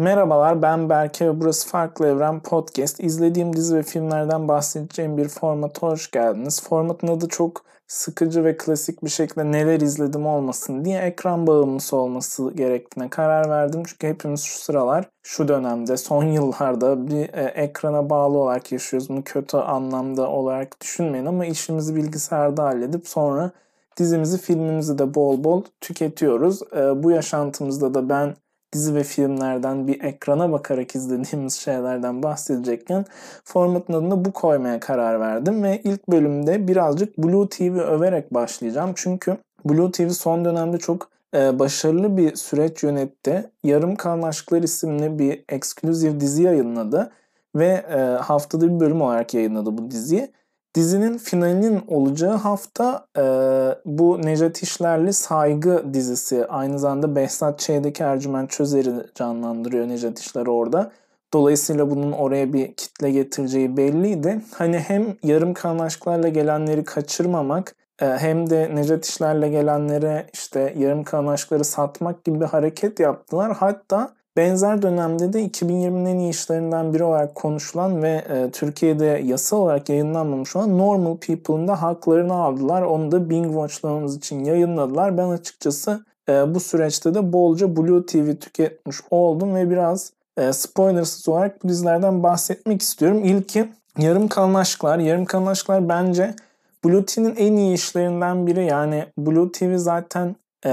Merhabalar ben Berke ve burası Farklı Evren Podcast. İzlediğim dizi ve filmlerden bahsedeceğim bir formata hoş geldiniz. Formatın adı çok sıkıcı ve klasik bir şekilde neler izledim olmasın diye ekran bağımlısı olması gerektiğine karar verdim. Çünkü hepimiz şu sıralar, şu dönemde, son yıllarda bir e, ekrana bağlı olarak yaşıyoruz. Bunu kötü anlamda olarak düşünmeyin ama işimizi bilgisayarda halledip sonra dizimizi, filmimizi de bol bol tüketiyoruz. E, bu yaşantımızda da ben dizi ve filmlerden bir ekrana bakarak izlediğimiz şeylerden bahsedecekken formatın adını bu koymaya karar verdim ve ilk bölümde birazcık Blue TV överek başlayacağım. Çünkü Blue TV son dönemde çok e, başarılı bir süreç yönetti. Yarım Kalan Aşklar isimli bir eksklusif dizi yayınladı ve e, haftada bir bölüm olarak yayınladı bu diziyi. Dizinin finalinin olacağı hafta e, bu Necdet İşlerli Saygı dizisi aynı zamanda Behzat Ç'deki Ercüment Çözer'i canlandırıyor Necdet İşler orada. Dolayısıyla bunun oraya bir kitle getireceği belliydi. Hani hem yarım kalan aşklarla gelenleri kaçırmamak e, hem de Necdet İşler'le gelenlere işte yarım kalan aşkları satmak gibi bir hareket yaptılar. Hatta Benzer dönemde de 2020'nin en iyi işlerinden biri olarak konuşulan ve e, Türkiye'de yasal olarak yayınlanmamış olan Normal People'ın da haklarını aldılar. Onu da Bing Watch'lamamız için yayınladılar. Ben açıkçası e, bu süreçte de bolca Blue TV tüketmiş oldum ve biraz e, spoilersız olarak bu dizilerden bahsetmek istiyorum. İlki Yarım Kalan Aşklar. Yarım Kalan Aşklar bence Blue TV'nin en iyi işlerinden biri. Yani Blue TV zaten e,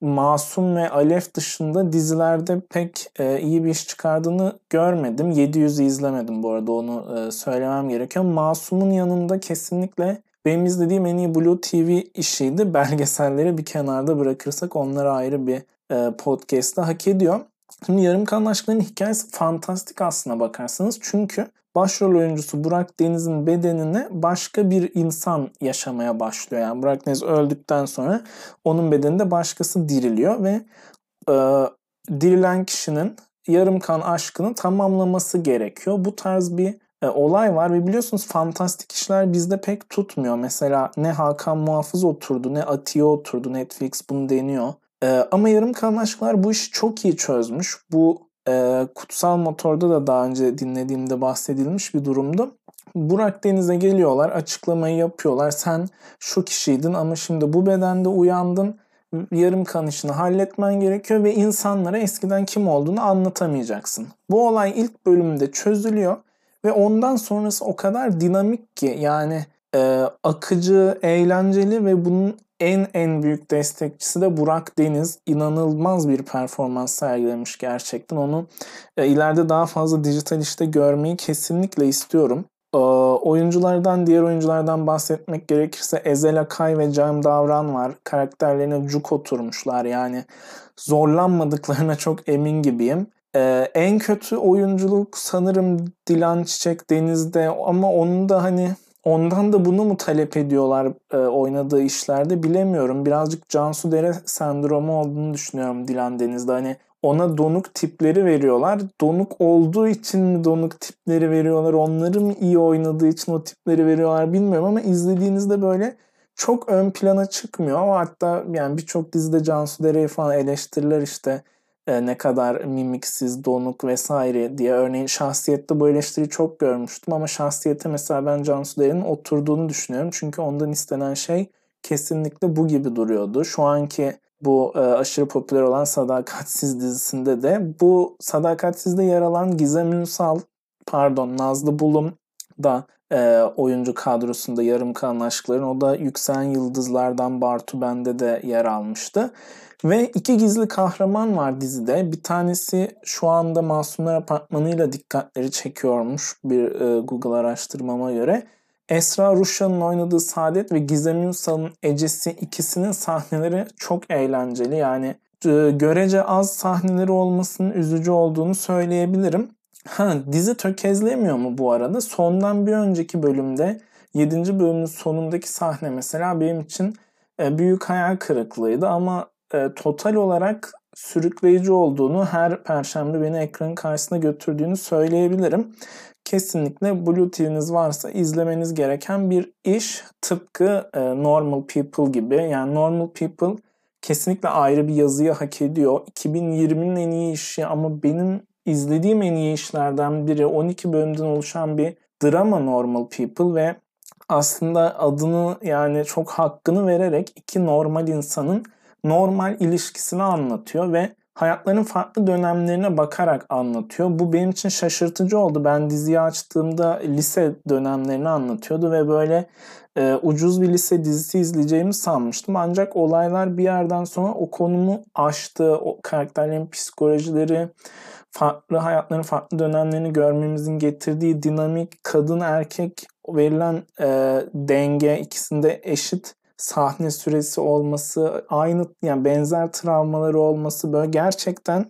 Masum ve Alef dışında dizilerde pek e, iyi bir iş çıkardığını görmedim. 700'ü izlemedim bu arada onu e, söylemem gerekiyor. Masum'un yanında kesinlikle benim izlediğim en iyi Blue TV işiydi. Belgeselleri bir kenarda bırakırsak onlara ayrı bir e, podcast'ta hak ediyor. Şimdi Yarım Kalan Aşkların hikayesi fantastik aslına bakarsanız. Çünkü başrol oyuncusu Burak Deniz'in bedenine başka bir insan yaşamaya başlıyor. Yani Burak Deniz öldükten sonra onun bedeninde başkası diriliyor ve e, dirilen kişinin yarım kan aşkını tamamlaması gerekiyor. Bu tarz bir e, olay var ve biliyorsunuz fantastik işler bizde pek tutmuyor. Mesela ne Hakan Muhafız oturdu ne Atiye oturdu Netflix bunu deniyor. E, ama yarım kalan aşklar bu işi çok iyi çözmüş. Bu e, Kutsal Motor'da da daha önce dinlediğimde bahsedilmiş bir durumdu. Burak Deniz'e geliyorlar, açıklamayı yapıyorlar. Sen şu kişiydin ama şimdi bu bedende uyandın. Yarım kan işini halletmen gerekiyor ve insanlara eskiden kim olduğunu anlatamayacaksın. Bu olay ilk bölümde çözülüyor ve ondan sonrası o kadar dinamik ki yani e, akıcı, eğlenceli ve bunun en en büyük destekçisi de Burak Deniz. İnanılmaz bir performans sergilemiş gerçekten. Onu e, ileride daha fazla dijital işte görmeyi kesinlikle istiyorum. E, oyunculardan, diğer oyunculardan bahsetmek gerekirse Ezel Akay ve Cem Davran var. Karakterlerine cuk oturmuşlar yani. Zorlanmadıklarına çok emin gibiyim. Ee, en kötü oyunculuk sanırım Dilan Çiçek Deniz'de ama onun da hani ondan da bunu mu talep ediyorlar e, oynadığı işlerde bilemiyorum. Birazcık Cansu Dere sendromu olduğunu düşünüyorum Dilan Deniz'de. Hani ona donuk tipleri veriyorlar. Donuk olduğu için mi donuk tipleri veriyorlar? Onları mı iyi oynadığı için o tipleri veriyorlar bilmiyorum ama izlediğinizde böyle çok ön plana çıkmıyor. Hatta yani birçok dizide Cansu Dere'yi falan eleştiriler işte e, ne kadar mimiksiz, donuk vesaire diye. Örneğin şahsiyette bu eleştiriyi çok görmüştüm ama şahsiyete mesela ben Cansu Deren'in oturduğunu düşünüyorum. Çünkü ondan istenen şey kesinlikle bu gibi duruyordu. Şu anki bu e, aşırı popüler olan Sadakatsiz dizisinde de bu Sadakatsiz'de yer alan Gizem Ünsal, pardon Nazlı Bulum da e, oyuncu kadrosunda yarım kalan aşkların o da Yükselen Yıldızlardan Bartu Bende de yer almıştı. Ve iki gizli kahraman var dizide. Bir tanesi şu anda Masumlar Apartmanı'yla dikkatleri çekiyormuş bir e, Google araştırmama göre. Esra Ruşan'ın oynadığı Saadet ve Gizem Ünsal'ın Ecesi ikisinin sahneleri çok eğlenceli. Yani e, görece az sahneleri olmasının üzücü olduğunu söyleyebilirim. Ha, dizi tökezlemiyor mu bu arada? Sondan bir önceki bölümde 7. bölümün sonundaki sahne mesela benim için e, büyük hayal kırıklığıydı ama e, total olarak sürükleyici olduğunu, her perşembe beni ekranın karşısına götürdüğünü söyleyebilirim. Kesinlikle Blue TV'niz varsa izlemeniz gereken bir iş. Tıpkı e, Normal People gibi. Yani Normal People kesinlikle ayrı bir yazıyı hak ediyor. 2020'nin en iyi işi ama benim izlediğim en iyi işlerden biri 12 bölümden oluşan bir drama Normal People ve aslında adını yani çok hakkını vererek iki normal insanın normal ilişkisini anlatıyor ve hayatlarının farklı dönemlerine bakarak anlatıyor. Bu benim için şaşırtıcı oldu. Ben diziyi açtığımda lise dönemlerini anlatıyordu ve böyle e, ucuz bir lise dizisi izleyeceğimi sanmıştım. Ancak olaylar bir yerden sonra o konumu aştı. O karakterlerin psikolojileri, farklı hayatların farklı dönemlerini görmemizin getirdiği dinamik, kadın erkek verilen e, denge ikisinde eşit sahne süresi olması, aynı yani benzer travmaları olması böyle gerçekten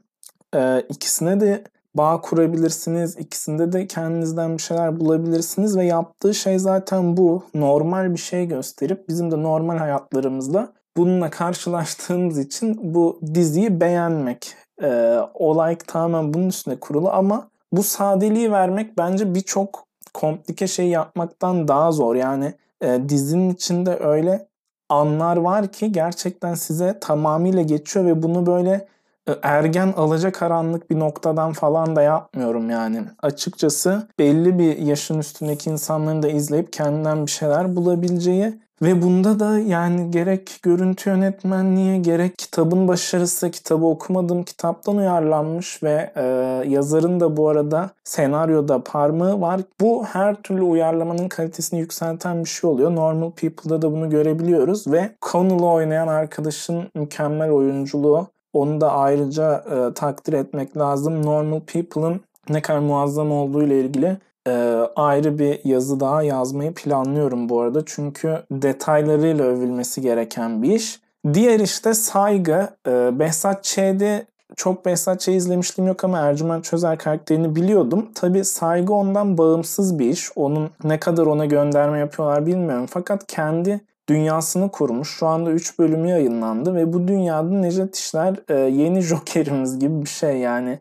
e, ikisine de bağ kurabilirsiniz. İkisinde de kendinizden bir şeyler bulabilirsiniz ve yaptığı şey zaten bu. Normal bir şey gösterip bizim de normal hayatlarımızda bununla karşılaştığımız için bu diziyi beğenmek. Ee, olay tamamen bunun üstüne kurulu ama bu sadeliği vermek bence birçok komplike şey yapmaktan daha zor. Yani e, dizinin içinde öyle anlar var ki gerçekten size tamamıyla geçiyor ve bunu böyle e, ergen alacakaranlık bir noktadan falan da yapmıyorum yani. Açıkçası belli bir yaşın üstündeki insanların da izleyip kendinden bir şeyler bulabileceği ve bunda da yani gerek görüntü yönetmenliği gerek kitabın başarısı kitabı okumadığım kitaptan uyarlanmış ve e, yazarın da bu arada senaryoda parmağı var. Bu her türlü uyarlamanın kalitesini yükselten bir şey oluyor. Normal People'da da bunu görebiliyoruz ve Connell'ı oynayan arkadaşın mükemmel oyunculuğu onu da ayrıca e, takdir etmek lazım. Normal People'ın ne kadar muazzam olduğu ile ilgili e, ayrı bir yazı daha yazmayı planlıyorum bu arada. Çünkü detaylarıyla övülmesi gereken bir iş. Diğer işte Saygı. E, Behzat Ç'de çok Behzat Ç'yi izlemiştim yok ama Ercüment Çözer karakterini biliyordum. Tabi Saygı ondan bağımsız bir iş. Onun ne kadar ona gönderme yapıyorlar bilmiyorum. Fakat kendi dünyasını kurmuş. Şu anda 3 bölümü yayınlandı ve bu dünyada Necdet İşler e, yeni Joker'imiz gibi bir şey yani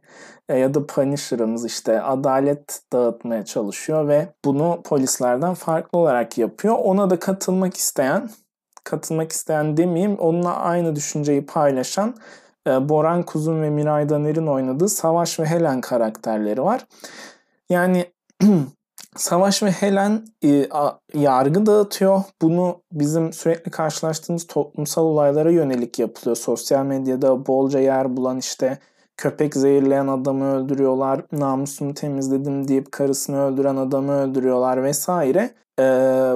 e, ya da Punisher'ımız işte adalet dağıtmaya çalışıyor ve bunu polislerden farklı olarak yapıyor. Ona da katılmak isteyen, katılmak isteyen demeyeyim, onunla aynı düşünceyi paylaşan e, Boran Kuzun ve Miray Daner'in oynadığı Savaş ve Helen karakterleri var. Yani Savaş ve Helen e, a, yargı dağıtıyor. Bunu bizim sürekli karşılaştığımız toplumsal olaylara yönelik yapılıyor. Sosyal medyada bolca yer bulan işte köpek zehirleyen adamı öldürüyorlar, namusunu temizledim deyip karısını öldüren adamı öldürüyorlar vesaire. Ee,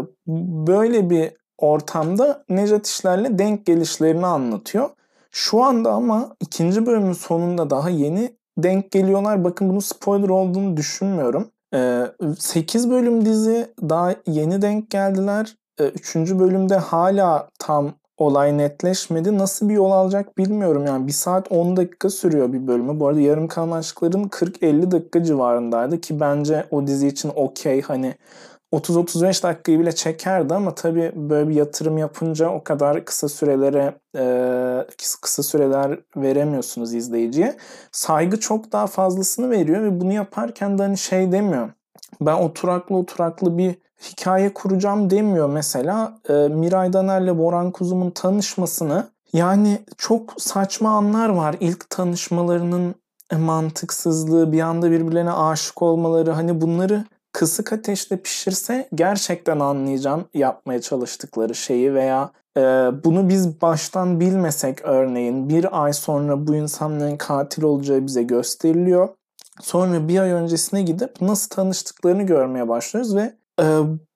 böyle bir ortamda Nejat İşler'le denk gelişlerini anlatıyor. Şu anda ama ikinci bölümün sonunda daha yeni denk geliyorlar. Bakın bunun spoiler olduğunu düşünmüyorum. 8 ee, bölüm dizi daha yeni denk geldiler. Ee, üçüncü bölümde hala tam olay netleşmedi. Nasıl bir yol alacak bilmiyorum. Yani 1 saat 10 dakika sürüyor bir bölümü. Bu arada yarım kalan aşkların 40-50 dakika civarındaydı ki bence o dizi için okey. Hani 30-35 dakikayı bile çekerdi ama tabii böyle bir yatırım yapınca o kadar kısa sürelere e, kısa süreler veremiyorsunuz izleyiciye. Saygı çok daha fazlasını veriyor ve bunu yaparken de hani şey demiyor. Ben oturaklı oturaklı bir hikaye kuracağım demiyor mesela. E, Miray Daner'le Boran Kuzum'un tanışmasını yani çok saçma anlar var. İlk tanışmalarının mantıksızlığı, bir anda birbirlerine aşık olmaları hani bunları kısık ateşte pişirse gerçekten anlayacağım yapmaya çalıştıkları şeyi veya e, bunu biz baştan bilmesek örneğin bir ay sonra bu insanların katil olacağı bize gösteriliyor. Sonra bir ay öncesine gidip nasıl tanıştıklarını görmeye başlıyoruz ve e,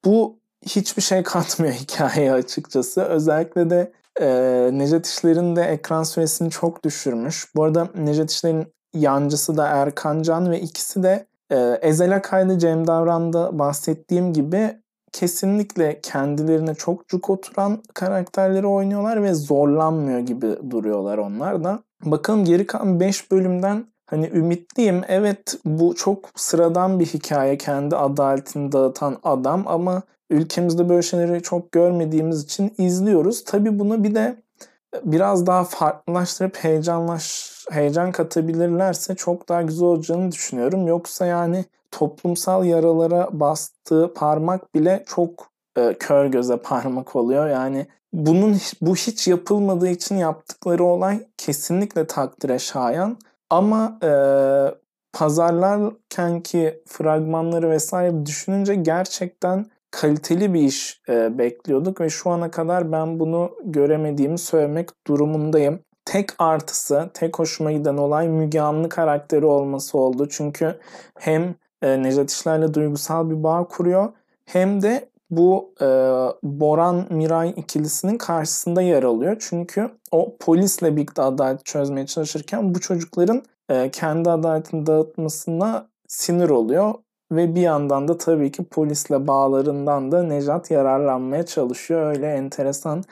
bu hiçbir şey katmıyor hikayeye açıkçası. Özellikle de e, Necdet İşler'in de ekran süresini çok düşürmüş. Bu arada Necdet İşler'in yancısı da Erkan Can ve ikisi de e, Ezel Akay'la Cem Davran'da bahsettiğim gibi kesinlikle kendilerine çok cuk oturan karakterleri oynuyorlar ve zorlanmıyor gibi duruyorlar onlar da. Bakalım geri kalan 5 bölümden hani ümitliyim. Evet bu çok sıradan bir hikaye kendi adaletini dağıtan adam ama ülkemizde böyle şeyleri çok görmediğimiz için izliyoruz. Tabi bunu bir de biraz daha farklılaştırıp heyecanlaş heyecan katabilirlerse çok daha güzel olacağını düşünüyorum. Yoksa yani toplumsal yaralara bastığı parmak bile çok e, kör göze parmak oluyor. Yani bunun bu hiç yapılmadığı için yaptıkları olay kesinlikle takdire şayan. Ama e, pazarlarken ki fragmanları vesaire düşününce gerçekten kaliteli bir iş e, bekliyorduk ve şu ana kadar ben bunu göremediğimi söylemek durumundayım. Tek artısı, tek hoşuma giden olay Müge Anlı karakteri olması oldu. Çünkü hem e, Nejat İşler'le duygusal bir bağ kuruyor hem de bu e, Boran Miray ikilisinin karşısında yer alıyor. Çünkü o polisle birlikte adalet çözmeye çalışırken bu çocukların e, kendi adaletini dağıtmasına sinir oluyor. Ve bir yandan da tabii ki polisle bağlarından da Nejat yararlanmaya çalışıyor. Öyle enteresan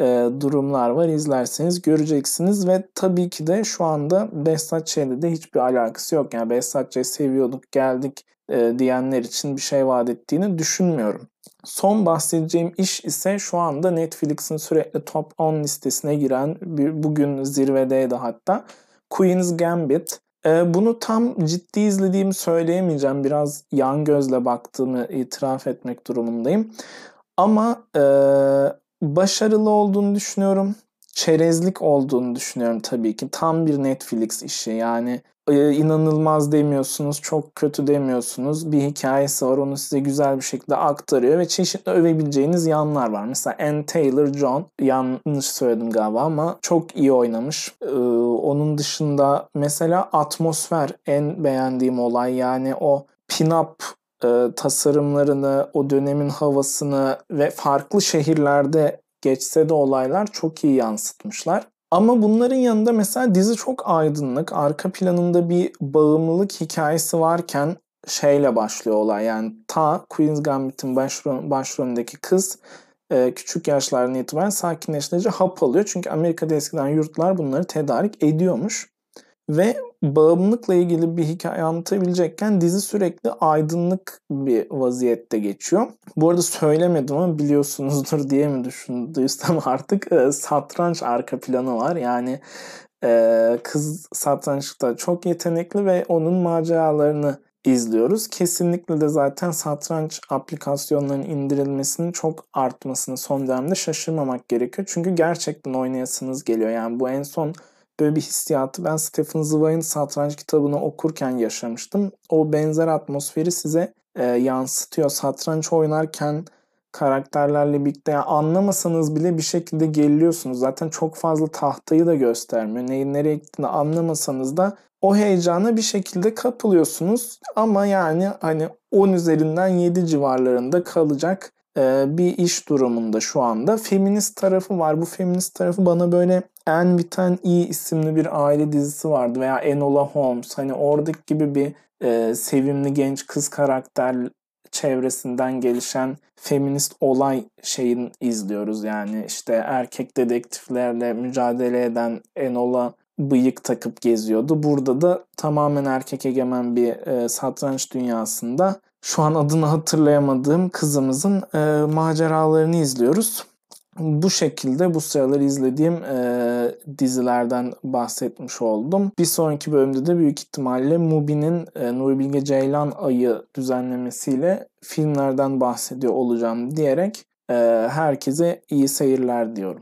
e, durumlar var. İzlerseniz göreceksiniz ve tabii ki de şu anda Behzat Ç'de de hiçbir alakası yok. Yani Behzat Ç'yi seviyorduk geldik e, diyenler için bir şey vaat ettiğini düşünmüyorum. Son bahsedeceğim iş ise şu anda Netflix'in sürekli top 10 listesine giren, bugün zirvedeydi hatta, Queen's Gambit. Ee, bunu tam ciddi izlediğimi söyleyemeyeceğim. Biraz yan gözle baktığımı itiraf etmek durumundayım. Ama e, başarılı olduğunu düşünüyorum. Çerezlik olduğunu düşünüyorum tabii ki. Tam bir Netflix işi. Yani e, inanılmaz demiyorsunuz, çok kötü demiyorsunuz. Bir hikayesi var, onu size güzel bir şekilde aktarıyor ve çeşitli övebileceğiniz yanlar var. Mesela Anne Taylor-John, yanlış söyledim galiba ama çok iyi oynamış. Ee, onun dışında mesela atmosfer en beğendiğim olay yani o pin-up e, tasarımlarını, o dönemin havasını ve farklı şehirlerde geçse de olaylar çok iyi yansıtmışlar. Ama bunların yanında mesela dizi çok aydınlık. Arka planında bir bağımlılık hikayesi varken şeyle başlıyor olay. Yani ta Queen's Gambit'in başrol, başrolündeki kız e, küçük yaşlardan itibaren sakinleştirici hap alıyor. Çünkü Amerika'da eskiden yurtlar bunları tedarik ediyormuş. Ve bağımlılıkla ilgili bir hikaye anlatabilecekken dizi sürekli aydınlık bir vaziyette geçiyor. Bu arada söylemedim ama biliyorsunuzdur diye mi düşündüysem artık e, satranç arka planı var. Yani e, kız satrançta çok yetenekli ve onun maceralarını izliyoruz. Kesinlikle de zaten satranç aplikasyonlarının indirilmesinin çok artmasını son dönemde şaşırmamak gerekiyor. Çünkü gerçekten oynayasınız geliyor. Yani bu en son böyle bir hissiyatı ben Stephen Zweig'in satranç kitabını okurken yaşamıştım. O benzer atmosferi size e, yansıtıyor. Satranç oynarken karakterlerle birlikte yani anlamasanız bile bir şekilde geliyorsunuz. Zaten çok fazla tahtayı da göstermiyor. Neyin nereye gittiğini anlamasanız da o heyecana bir şekilde kapılıyorsunuz. Ama yani hani 10 üzerinden 7 civarlarında kalacak e, bir iş durumunda şu anda. Feminist tarafı var. Bu feminist tarafı bana böyle En Biten İyi isimli bir aile dizisi vardı veya Enola Holmes. Hani oradaki gibi bir e, sevimli genç kız karakter çevresinden gelişen feminist olay şeyin izliyoruz yani işte erkek dedektiflerle mücadele eden Enola bıyık takıp geziyordu. Burada da tamamen erkek egemen bir e, satranç dünyasında şu an adını hatırlayamadığım kızımızın e, maceralarını izliyoruz. Bu şekilde bu sıralar izlediğim e, dizilerden bahsetmiş oldum. Bir sonraki bölümde de büyük ihtimalle Mubi'nin e, Nuri Bilge Ceylan ayı düzenlemesiyle filmlerden bahsediyor olacağım diyerek e, herkese iyi seyirler diyorum.